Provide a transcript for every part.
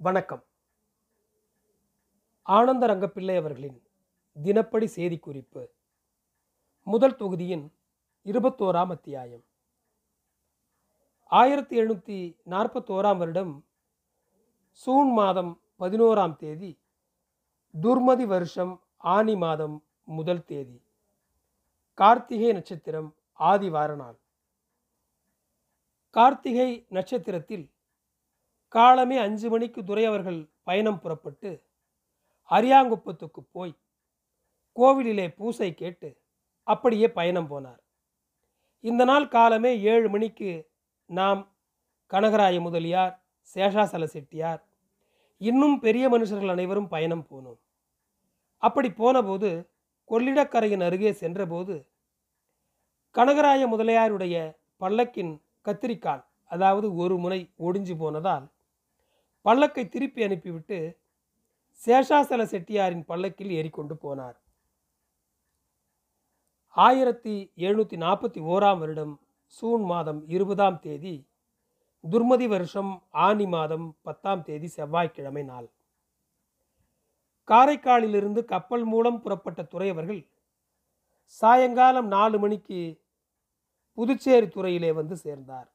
வணக்கம். ஆனந்த ரங்கப்பிள்ளை அவர்களின் தினப்படி செய்தி குறிப்பு முதல் தொகுதியின் இருபத்தோராம் அத்தியாயம். ஆயிரத்தி எழுநூற்றி நாற்பத்தோராம் வருடம் சூன் மாதம் பதினோராம் தேதி துர்மதி வருஷம் ஆனி மாதம் முதல் தேதி கார்த்திகை நட்சத்திரம் ஆதிவார நாள். கார்த்திகை நட்சத்திரத்தில் காலமே அஞ்சு மணிக்கு துறையவர்கள் பயணம் புறப்பட்டு அரியாங்குப்பத்துக்கு போய் கோவிலிலே பூசை கேட்டு அப்படியே பயணம் போனார். இந்த நாள் காலமே ஏழு மணிக்கு நாம் கனகராய முதலியார் சேஷாசல செட்டியார் இன்னும் பெரிய மனுஷர்கள் அனைவரும் பயணம் போனோம். அப்படி போனபோது கொள்ளிடக்கரையின் அருகே சென்றபோது கனகராய முதலியாருடைய பல்லக்கின் கத்திரிக்கால் அதாவது ஒரு முனை ஒடிஞ்சு போனதால் பல்லக்கை திருப்பி அனுப்பிவிட்டு சேஷாசல செட்டியாரின் பல்லக்கில் ஏறிக்கொண்டு போனார். ஆயிரத்தி எழுநூற்றி நாற்பத்தி ஓராம் வருடம் சூன் மாதம் இருபதாம் தேதி துர்மதி வருஷம் ஆனி மாதம் பத்தாம் தேதி செவ்வாய்க்கிழமை நாள். காரைக்காலிலிருந்து கப்பல் மூலம் புறப்பட்ட துறையவர்கள் சாயங்காலம் நாலு மணிக்கு புதுச்சேரி துறையிலே வந்து சேர்ந்தார்.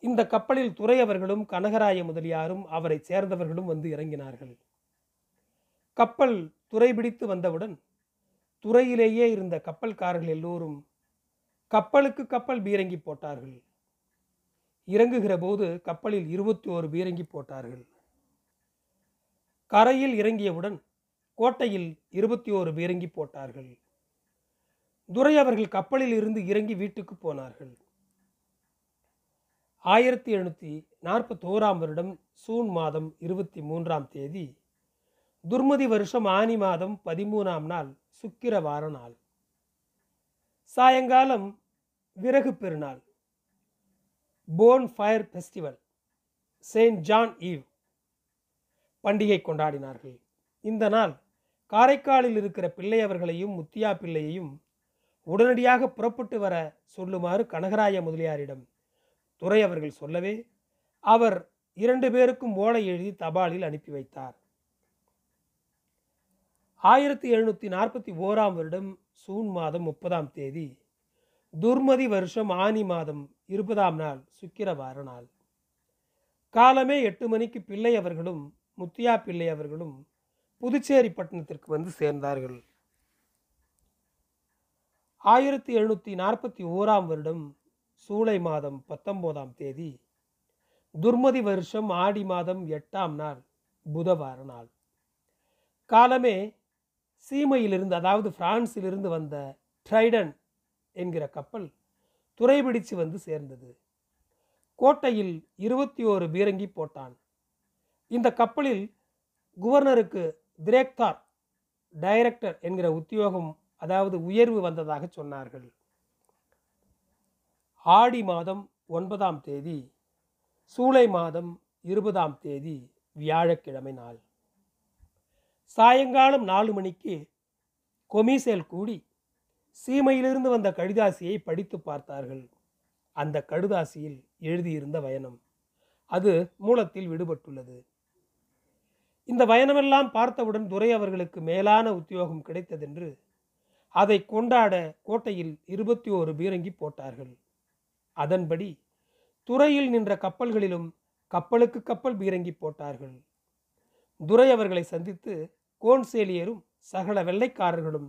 இந்த கப்பலில் துறையவர்களும் கனகராய முதலியாரும் அவரை சேர்ந்தவர்களும் வந்து இறங்கினார்கள். கப்பல் துறை பிடித்து வந்தவுடன் துறையிலேயே இருந்த கப்பல்காரர்கள் எல்லோரும் கப்பலுக்கு கப்பல் பீரங்கி போட்டார்கள். இறங்குகிற போது கப்பலில் இருபத்தி ஓரு பீரங்கி போட்டார்கள். கரையில் இறங்கியவுடன் கோட்டையில் இருபத்தி ஓரு பீரங்கி போட்டார்கள். துரை அவர்கள் கப்பலில் இருந்து இறங்கி வீட்டுக்கு போனார்கள். ஆயிரத்தி எழுநூற்றி நாற்பத்தோராம் வருடம் சூன் மாதம் இருபத்தி மூன்றாம் தேதி துர்மதி வருஷம் ஆனி மாதம் பதிமூணாம் நாள் சுக்கிரவார நாள். சாயங்காலம் விறகு பெருநாள் bonfire festival Saint John eve பண்டிகை கொண்டாடினார்கள். இந்த நாள் காரைக்காலில் இருக்கிற பிள்ளையவர்களையும் முத்தியா பிள்ளையையும் உடனடியாக புறப்பட்டு வர சொல்லுமாறு கனகராய முதலியாரிடம் துறை அவர்கள் சொல்லவே அவர் இரண்டு பேருக்கும் ஓலை எழுதி தபாலில் அனுப்பி வைத்தார். ஆயிரத்தி எழுநூற்றி நாற்பத்தி ஓராம் வருடம் சூன் மாதம் முப்பதாம் தேதி துர்மதி வருஷம் ஆனி மாதம் இருபதாம் நாள் சுக்கிரவார நாள். காலமே எட்டு மணிக்கு பிள்ளை அவர்களும் முத்தியா பிள்ளை அவர்களும் புதுச்சேரி பட்டணத்திற்கு வந்து சேர்ந்தார்கள். ஆயிரத்தி எழுநூற்றி நாற்பத்தி ஓராம் வருடம் சூலை மாதம் பத்தொம்போதாம் தேதி. துர்மதி வருஷம் ஆடி மாதம் எட்டாம் நாள் புதவார நாள். காலமே சீமையிலிருந்து அதாவது பிரான்சிலிருந்து வந்த ட்ரைடன் என்கிற கப்பல் துறைபிடிச்சு வந்து சேர்ந்தது. கோட்டையில் இருபத்தி ஓரு பீரங்கி போட்டான். இந்த கப்பலில் குவர்னருக்கு திரேக்தார் டைரக்டர் என்கிற உத்தியோகம் அதாவது உயர்வு வந்ததாக சொன்னார்கள். ஆடி மாதம் ஒன்பதாம் தேதி சூலை மாதம் இருபதாம் தேதி வியாழக்கிழமை நாள். சாயங்காலம் நாலு மணிக்கு கொமிசேல் கூடி சீமையிலிருந்து வந்த கடிதாசியை படித்து பார்த்தார்கள். அந்த கடுதாசியில் எழுதியிருந்த வயனம் அது மூலத்தில் விடுபட்டுள்ளது. இந்த வயனமெல்லாம் பார்த்தவுடன் துரை அவர்களுக்கு மேலான உத்தியோகம் கிடைத்ததென்று அதை கொண்டாட கோட்டையில் இருபத்தி ஓரு பீரங்கி போட்டார்கள். அதன்படி துறையில் நின்ற கப்பல்களிலும் கப்பலுக்கு கப்பல் பீரங்கி போட்டார்கள். துரை அவர்களை சந்தித்து கோன்சேலியரும் சகல வெள்ளைக்காரர்களும்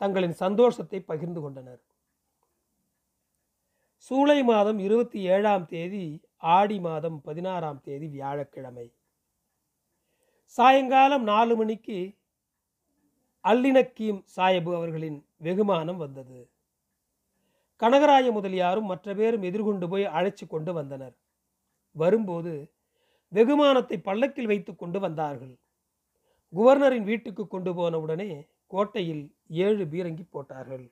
தங்களின் சந்தோஷத்தை பகிர்ந்து கொண்டனர். சூலை மாதம் இருபத்தி ஏழாம் தேதி ஆடி மாதம் பதினாறாம் தேதி வியாழக்கிழமை. சாயங்காலம் நாலு மணிக்கு அல்லினக்கீம் சாயபு அவர்களின் வெகுமானம் வந்தது. கனகராய முதலியாரும் மற்ற பேரும் எதிர்கொண்டு போய் அழைச்சி கொண்டு வந்தனர். வரும்போது வெகுமானத்தை பல்லக்கில் வைத்து கொண்டு வந்தார்கள். குவர்னரின் வீட்டுக்கு கொண்டு போன உடனே கோட்டையில் ஏழு பீரங்கி போட்டார்கள்.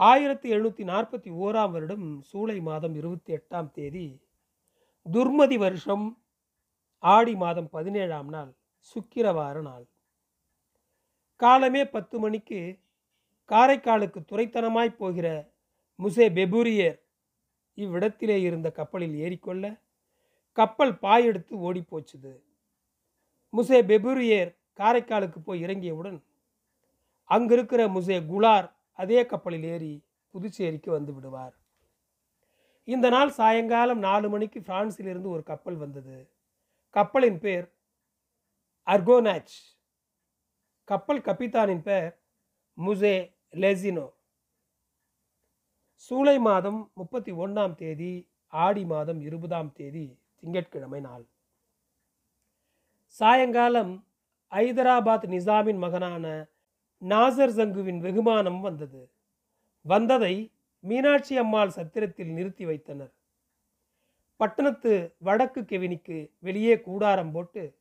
ஆயிரத்தி எழுநூற்றி நாற்பத்தி ஓராம் வருடம் சூலை மாதம் இருபத்தி எட்டாம் தேதி துர்மதி வருஷம் ஆடி மாதம் பதினேழாம் நாள் சுக்கிரவார நாள். காலமே பத்து மணிக்கு காரைக்காலுக்கு துறைத்தனமாய் போகிற முசே பெபூரியர் இவ்விடத்திலே இருந்த கப்பலில் ஏறிக்கொள்ள கப்பல் பாயெடுத்து ஓடிப்போச்சுது. முசே பெபூரியர் காரைக்காலுக்கு போய் இறங்கியவுடன் அங்கிருக்கிற முசே குலார் அதே கப்பலில் ஏறி புதுச்சேரிக்கு வந்து விடுவார். இந்த நாள் சாயங்காலம் நாலு மணிக்கு பிரான்சிலிருந்து ஒரு கப்பல் வந்தது. கப்பலின் பேர் அர்கோனாச். கப்பல் கப்பித்தானின் பெயர் முசே லெசினோ. சூலை மாதம் முப்பத்தி ஒன்றாம் தேதி ஆடி மாதம் இருபதாம் தேதி திங்கட்கிழமை நாள். சாயங்காலம் ஐதராபாத் நிசாமின் மகனான நாசர் ஜங்குவின் வெகுமானம் வந்தது. வந்ததை மீனாட்சி அம்மாள் சத்திரத்தில் நிறுத்தி வைத்தனர். பட்டணத்து வடக்கு கெவினிக்கு வெளியே கூடாரம் போட்டு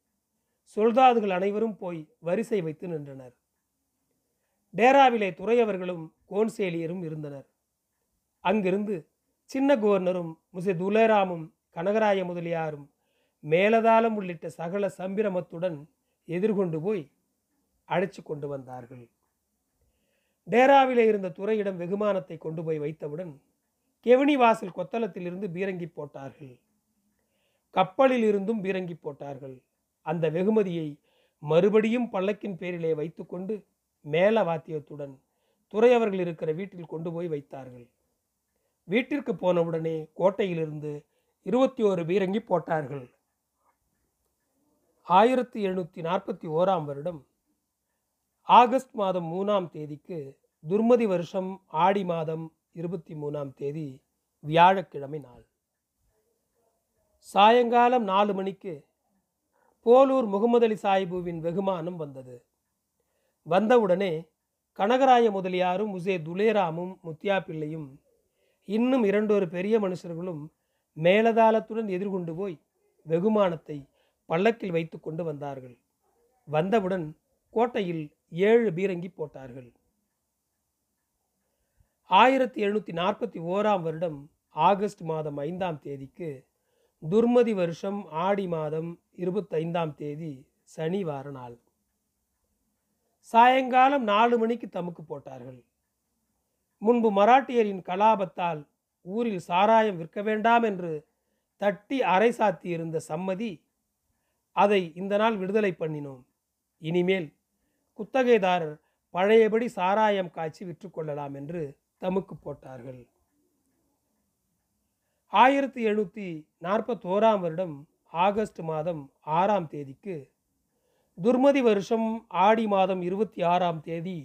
சொல்தாதுகள் அனைவரும் போய் வரிசை வைத்து நின்றனர். டேராவிலே துறையவர்களும் கோன்சேலியரும் இருந்தனர். அங்கிருந்து சின்ன கவர்னரும் முசே துலேராமும் கனகராய முதலியாரும் மேலதாளம் உள்ளிட்ட சகல சம்பிரமத்துடன் எதிர்கொண்டு போய் அழைச்சு கொண்டு வந்தார்கள். டேராவிலே இருந்த துறையிடம் வெகுமானத்தை கொண்டு போய் வைத்தவுடன் கெவினி வாசல் கொத்தளத்திலிருந்து பீரங்கி போட்டார்கள். கப்பலில் இருந்தும் பீரங்கி போட்டார்கள். அந்த வெகுமதியை மறுபடியும் பல்லக்கின் பேரிலே வைத்துக்கொண்டு மேல வாத்தியத்துடன் துறையவர்கள் இருக்கிற வீட்டில் கொண்டு போய் வைத்தார்கள். வீட்டிற்கு போனவுடனே கோட்டையிலிருந்து இருபத்தி ஓரு பீரங்கி போட்டார்கள். ஆயிரத்தி எழுநூற்றி நாற்பத்தி ஓராம் வருடம் ஆகஸ்ட் மாதம் மூணாம் தேதிக்கு துர்மதி வருஷம் ஆடி மாதம் இருபத்தி மூணாம் தேதி வியாழக்கிழமை நாள். சாயங்காலம் நாலு மணிக்கு போலூர் முகமது அலி சாஹிபுவின் வெகுமானம் வந்தது. வந்தவுடனே கனகராய முதலியாரும் முசே துலேராமும் முத்தியா பிள்ளையும் இன்னும் இரண்டொரு பெரிய மனுஷர்களும் மேலதாளத்துடன் எதிர்கொண்டு போய் வெகுமானத்தை பல்லக்கில் வைத்து கொண்டு வந்தார்கள். வந்தவுடன் கோட்டையில் ஏழு பீரங்கி போட்டார்கள். ஆயிரத்தி எழுநூற்றி நாற்பத்தி ஓராம் வருடம் ஆகஸ்ட் மாதம் ஐந்தாம் தேதிக்கு துர்மதி வருஷம் ஆடி மாதம் இருபத்தைந்தாம் தேதி சனிவார நாள். சாயங்காலம் நாலு மணிக்கு தமுக்கு போட்டார்கள். முன்பு மராட்டியரின் கலாபத்தால் ஊரில் சாராயம் விற்க வேண்டாம் என்று தட்டி அரை சாத்தியிருந்த சம்மதி அதை இந்த நாள் விடுதலை பண்ணினோம். இனிமேல் குத்தகைதாரர் பழையபடி சாராயம் காய்ச்சி விற்றுக்கொள்ளலாம் என்று தமுக்கு போட்டார்கள். ஆயிரத்தி எழுநூற்றி நாற்பத்தோராம் வருடம் ஆகஸ்ட் மாதம் ஆறாம் தேதிக்கு துர்மதி வருஷம் ஆடி மாதம் இருபத்தி ஆறாம் தேதி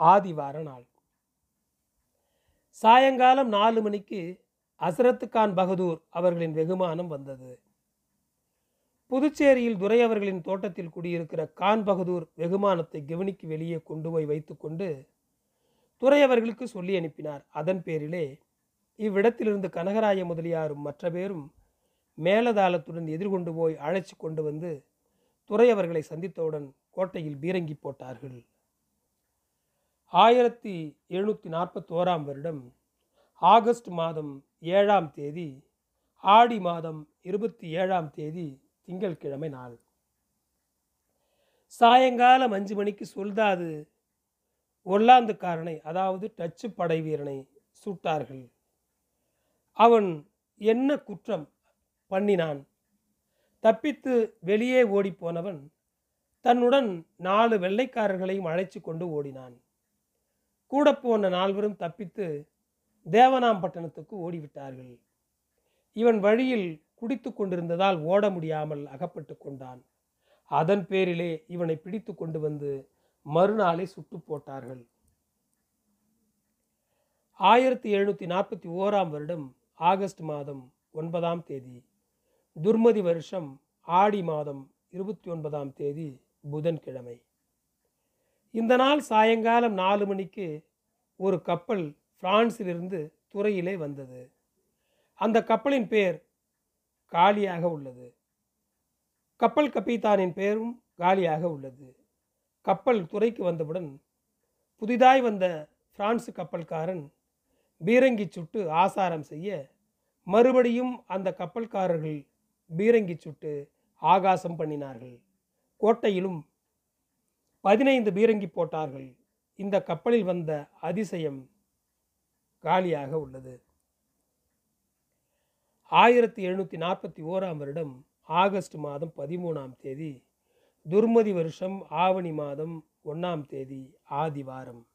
ஆதிவார நாள். சாயங்காலம் நாலு மணிக்கு அசரத்து கான் பகதூர் அவர்களின் வெகுமானம் வந்தது. புதுச்சேரியில் துரை அவர்களின் தோட்டத்தில் குடியிருக்கிற கான் பகதூர் வெகுமானத்தை கவனிக்கு வெளியே கொண்டு போய் வைத்துக்கொண்டு துரை அவர்களுக்கு சொல்லி அனுப்பினார். அதன் பேரிலே இவ்விடத்திலிருந்து கனகராய முதலியாரும் மற்ற பேரும் மேலதாளத்துடன் எதிர்கொண்டு போய் அழைச்சி கொண்டு வந்து துறை அவர்களை சந்தித்தவுடன் கோட்டையில் பீரங்கி போட்டார்கள். ஆயிரத்தி எழுநூற்றி நாற்பத்தோராம் வருடம் ஆகஸ்ட் மாதம் ஏழாம் தேதி ஆடி மாதம் இருபத்தி ஏழாம் தேதி திங்கட்கிழமை நாள். சாயங்காலம் அஞ்சு மணிக்கு சொல்தாது ஒல்லாந்துக்காரனை அதாவது டச்சு படை வீரனை சுட்டார்கள். அவன் என்ன குற்றம் பண்ணினான்? தப்பித்து வெளியே ஓடிப்போனவன் தன்னுடன் நாலு வெள்ளைக்காரர்களையும் அழைச்சு கொண்டு ஓடினான். கூட போன நால்வரும் தப்பித்து தேவனாம்பட்டினத்துக்கு ஓடிவிட்டார்கள். இவன் வழியில் குடித்து கொண்டிருந்ததால் ஓட முடியாமல் அகப்பட்டு கொண்டான். அதன் பேரிலே இவனை பிடித்து கொண்டு வந்து மறுநாளை சுட்டு போட்டார்கள். ஆயிரத்தி எழுநூற்றி நாற்பத்தி ஓராம் வருடம் ஆகஸ்ட் மாதம் ஒன்பதாம் தேதி. துர்மதி வருஷம் ஆடி மாதம் இருபத்தி ஒன்பதாம் தேதி புதன்கிழமை. இந்த நாள் சாயங்காலம் நாலு மணிக்கு ஒரு கப்பல் பிரான்சிலிருந்து துறையிலே வந்தது. அந்த கப்பலின் பெயர் காலியாக உள்ளது. கப்பல் கப்பித்தானின் பெயரும் காலியாக உள்ளது. கப்பல் துறைக்கு வந்தவுடன் புதிதாய் வந்த பிரான்சு கப்பல்காரன் பீரங்கி சுட்டு ஆசாரம் செய்ய மறுபடியும் அந்த கப்பல்காரர்கள் பீரங்கி சுட்டு ஆகாசம் பண்ணினார்கள். கோட்டையிலும் பதினைந்து பீரங்கி போட்டார்கள். இந்த கப்பலில் வந்த அதிசயம் காலியாக உள்ளது. ஆயிரத்தி எழுநூற்றி நாற்பத்தி ஓராம் வருடம் ஆகஸ்ட் மாதம் பதிமூணாம் தேதி துர்மதி வருஷம் ஆவணி மாதம் ஒன்றாம் தேதி ஆதிவாரம்.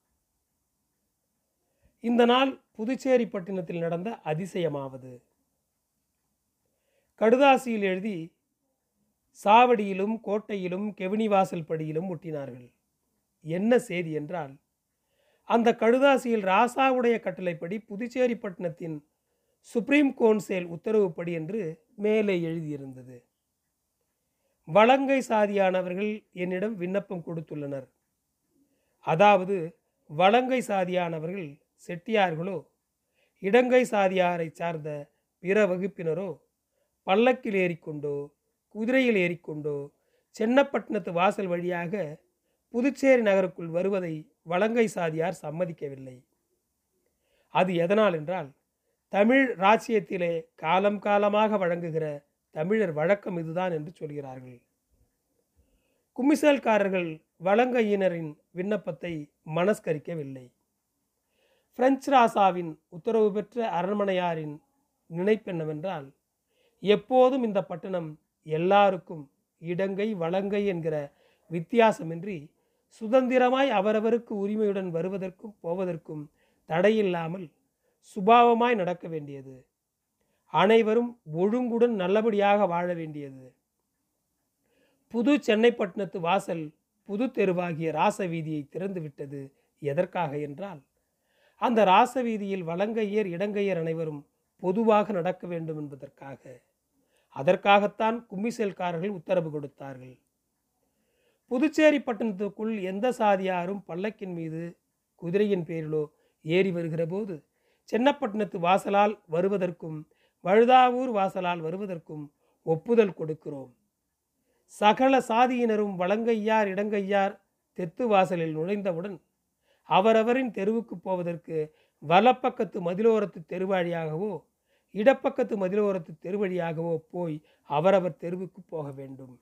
இந்த நாள் புதுச்சேரி பட்டினத்தில் நடந்த அதிசயமாவது. கடுதாசியில் எழுதி சாவடியிலும் கோட்டையிலும் கெவினிவாசல் படியிலும் ஒட்டினார்கள். என்ன செய்தி என்றால் அந்த கடுதாசியில் ராசாவுடைய கட்டளைப்படி புதுச்சேரி பட்டினத்தின் சுப்ரீம் கவுன்சில் உத்தரவுப்படி என்று மேலே எழுதியிருந்தது. வலங்கை சாதியானவர்கள் என்னிடம் விண்ணப்பம் கொடுத்துள்ளனர். அதாவது வலங்கை சாதியானவர்கள் செட்டியார்களோ இடங்கை சாதியாரை சார்ந்த பிற வகுப்பினரோ பல்லக்கில் ஏறிக்கொண்டோ குதிரையில் ஏறிக்கொண்டோ சென்னப்பட்டினத்து வாசல் வழியாக புதுச்சேரி நகருக்குள் வருவதை வலங்கை சாதியார் சம்மதிக்கவில்லை. அது எதனால் என்றால் தமிழ் ராச்சியத்திலே காலம் காலமாக வழங்குகிற தமிழர் வழக்கம் இதுதான் என்று சொல்கிறார்கள். கும்மிசல்காரர்கள் வலங்கையினரின் விண்ணப்பத்தை மனஸ்கரிக்கவில்லை. பிரெஞ்சு ராசாவின் உத்தரவு பெற்ற அரண்மனையாரின் நினைப்பென்னவென்றால் எப்போதும் இந்த பட்டணம் எல்லாருக்கும் இடங்கை வளங்கை என்கிற வித்தியாசமின்றி சுதந்திரமாய் அவரவருக்கு உரிமையுடன் வருவதற்கும் போவதற்கும் தடையில்லாமல் சுபாவமாய் நடக்க வேண்டியது. அனைவரும் ஒழுங்குடன் நல்லபடியாக வாழ வேண்டியது. புது சென்னைப்பட்டினத்து வாசல் புது தெருவாகிய ராச வீதியை திறந்து விட்டது எதற்காக என்றால் அந்த ராச வீதியில் வலங்கையர் இடங்கையர் அனைவரும் பொதுவாக நடக்க வேண்டும் என்பதற்காக. அதற்காகத்தான் கும்மிசேல்காரர்கள் உத்தரவு கொடுத்தார்கள். புதுச்சேரி பட்டணத்துக்குள் எந்த சாதியாரும் பல்லக்கின் மீது குதிரையின் பேரிலோ ஏறி வருகிற போது சென்னப்பட்டினத்து வாசலால் வருவதற்கும் வழுதாவூர் வாசலால் வருவதற்கும் ஒப்புதல் கொடுக்கிறோம். சகல சாதியினரும் வலங்கையார் இடங்கையார் தெத்து வாசலில் நுழைந்தவுடன் அவரவரின் தெருவுக்கு போவதற்கு வலப்பக்கத்து மதிலோரத்து தெருவழியாகவோ இடப்பக்கத்து மதிலோரத்து தெருவழியாகவோ போய் அவரவர் தெருவுக்கு போக வேண்டும்.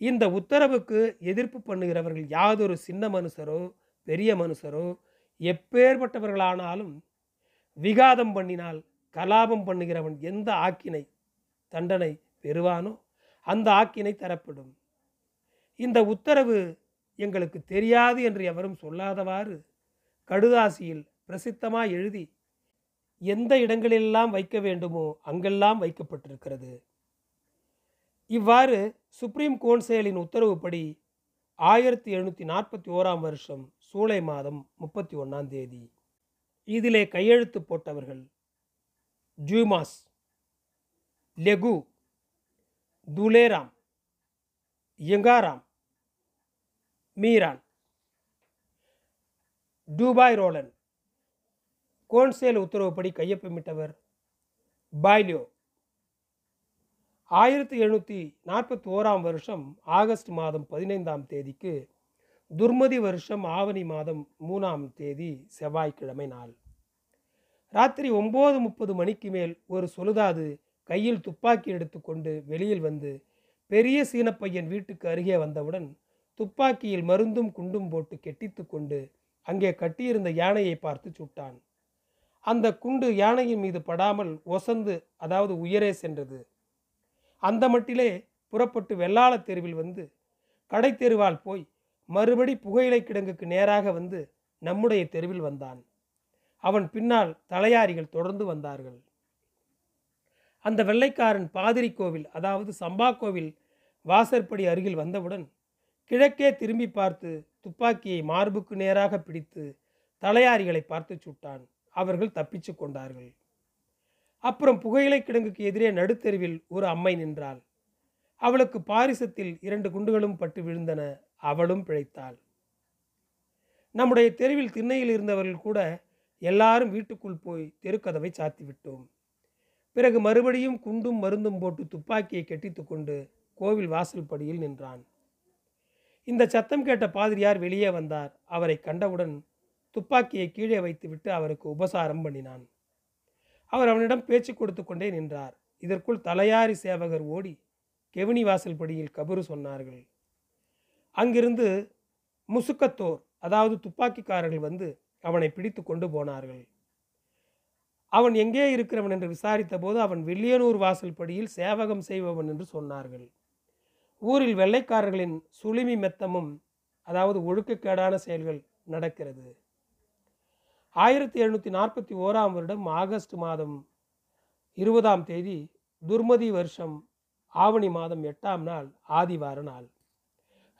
இந்த உத்தரவுக்கு எதிர்ப்பு பண்ணுகிறவர்கள் யாதொரு சின்ன மனுஷரோ பெரிய மனுஷரோ எப்பேற்பட்டவர்களானாலும் விகாதம் பண்ணினால் கலாபம் பண்ணுகிறவன் எந்த ஆக்கினை தண்டனை பெறுவானோ அந்த ஆக்கினை தரப்படும். இந்த உத்தரவு எங்களுக்கு தெரியாது என்று எவரும் சொல்லாதவாறு கடுதாசியில் பிரசித்தமாக எழுதி எந்த இடங்களிலெல்லாம் வைக்க வேண்டுமோ அங்கெல்லாம் வைக்கப்பட்டிருக்கிறது. இவ்வாறு சுப்ரீம் கவுன்சிலின் உத்தரவுப்படி ஆயிரத்தி எழுநூற்றி நாற்பத்தி ஓராம் வருஷம் சூலை மாதம் முப்பத்தி ஒன்றாம் தேதி. இதிலே கையெழுத்து போட்டவர்கள் ஜூமாஸ் லெகு துலேராம் யங்காராம் மீரான் டூபாய் ரோலன் கோன்சேல் உத்தரவுப்படி கையொப்பமிட்டவர் பாய்லியோ. ஆயிரத்தி எழுநூற்றி நாற்பத்தி ஓராம் வருஷம் ஆகஸ்ட் மாதம் பதினைந்தாம் தேதிக்கு துர்மதி வருஷம் ஆவணி மாதம் மூணாம் தேதி செவ்வாய்க்கிழமை நாள். ராத்திரி ஒம்பது முப்பது மணிக்கு மேல் ஒரு சொலுதாது கையில் துப்பாக்கி எடுத்துக்கொண்டு வெளியில் வந்து பெரிய சீனப்பையன் வீட்டுக்கு அருகே வந்தவுடன் துப்பாக்கியில் மருந்தும் குண்டும் போட்டு கெட்டித்து கொண்டு அங்கே கட்டியிருந்த யானையை பார்த்து சுட்டான். அந்த குண்டு யானையின் மீது படாமல் ஒசந்து அதாவது உயரே சென்றது. அந்த மட்டிலே புறப்பட்டு வெள்ளாள தெருவில் வந்து கடை தெருவால் போய் மறுபடி புகையிலை கிடங்குக்கு நேராக வந்து நம்முடைய தெருவில் வந்தான். அவன் பின்னால் தலையாரிகள் தொடர்ந்து வந்தார்கள். அந்த வெள்ளைக்காரன் பாதிரி கோவில் அதாவது சம்பா கோவில் வாசற்படி அருகில் வந்தவுடன் கிழக்கே திரும்பி பார்த்து துப்பாக்கியை மார்புக்கு நேராக பிடித்து தலையாரிகளை பார்த்து சுட்டான். அவர்கள் தப்பிச்சு கொண்டார்கள். அப்புறம் புகையிலை கிடங்குக்கு எதிரே நடுத்தெருவில் ஒரு அம்மை நின்றாள். அவளுக்கு பாரிசத்தில் இரண்டு குண்டுகளும் பட்டு விழுந்தன. அவளும் பிழைத்தாள். நம்முடைய தெருவில் திண்ணையில் இருந்தவர்கள் கூட எல்லாரும் வீட்டுக்குள் போய் தெருக்கதவை சாத்தி விட்டோம் பிறகு மறுபடியும் குண்டும் மருந்தும் போட்டு துப்பாக்கியை கெட்டித்து கொண்டு கோவில் வாசல் படியில் நின்றான். இந்த சத்தம் கேட்ட பாதிரியார் வெளியே வந்தார். அவரை கண்டவுடன் துப்பாக்கியை கீழே வைத்துவிட்டு அவருக்கு உபசாரம் பண்ணினான். அவர் அவனிடம் பேச்சு கொடுத்து கொண்டே நின்றார். இதற்குள் தலையாரி சேவகர் ஓடி கெவினி வாசல் படியில் கபரு சொன்னார்கள். அங்கிருந்து முசுக்கத்தோர் அதாவது துப்பாக்கிக்காரர்கள் வந்து அவனை பிடித்து கொண்டு போனார்கள். அவன் எங்கே இருக்கிறவன் என்று விசாரித்த போது அவன் வில்லியனூர் வாசல் படியில் சேவகம் செய்பவன் என்று சொன்னார்கள். ஊரில் வெள்ளைக்காரர்களின் சுளிமி மெத்தமும் அதாவது ஒழுக்கக்கேடான செயல்கள் நடக்கிறது. ஆயிரத்தி எழுநூற்றி நாற்பத்தி ஓராம் வருடம் ஆகஸ்ட் மாதம் இருபதாம் தேதி துர்மதி வருஷம் ஆவணி மாதம் எட்டாம் நாள் ஆதிவார நாள்.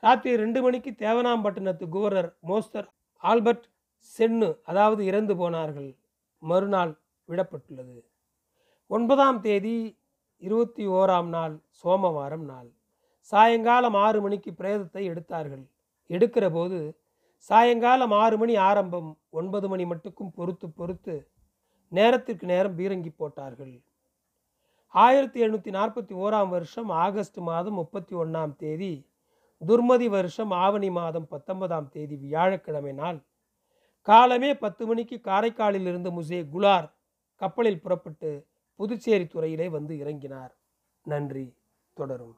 ராத்திரி ரெண்டு மணிக்கு தேவனாம்பட்டினத்து குவரர் மோஸ்தர் ஆல்பர்ட் சென்னு அதாவது இறந்து போனார்கள் மறுநாள் விடப்பட்டுள்ளது. ஒன்பதாம் தேதி இருபத்தி ஓராம் நாள் சோமவாரம் நாள். சாயங்காலம் ஆறு மணிக்கு பிரேதத்தை எடுத்தார்கள். எடுக்கிற போது சாயங்காலம் ஆறு மணி ஆரம்பம் ஒன்பது மணி மட்டுக்கும் பொறுத்து பொறுத்து நேரத்திற்கு நேரம் பீரங்கி போட்டார்கள். ஆயிரத்தி எழுநூற்றி நாற்பத்தி ஓராம் வருஷம் ஆகஸ்ட் மாதம் முப்பத்தி ஒன்றாம் தேதி துர்மதி வருஷம் ஆவணி மாதம் பத்தொன்பதாம் தேதி வியாழக்கிழமை நாள். காலமே பத்து மணிக்கு காரைக்காலில் இருந்து முசே குலார் கப்பலில் புறப்பட்டு புதுச்சேரி துறையிலே வந்து இறங்கினார். நன்றி. தொடரும்.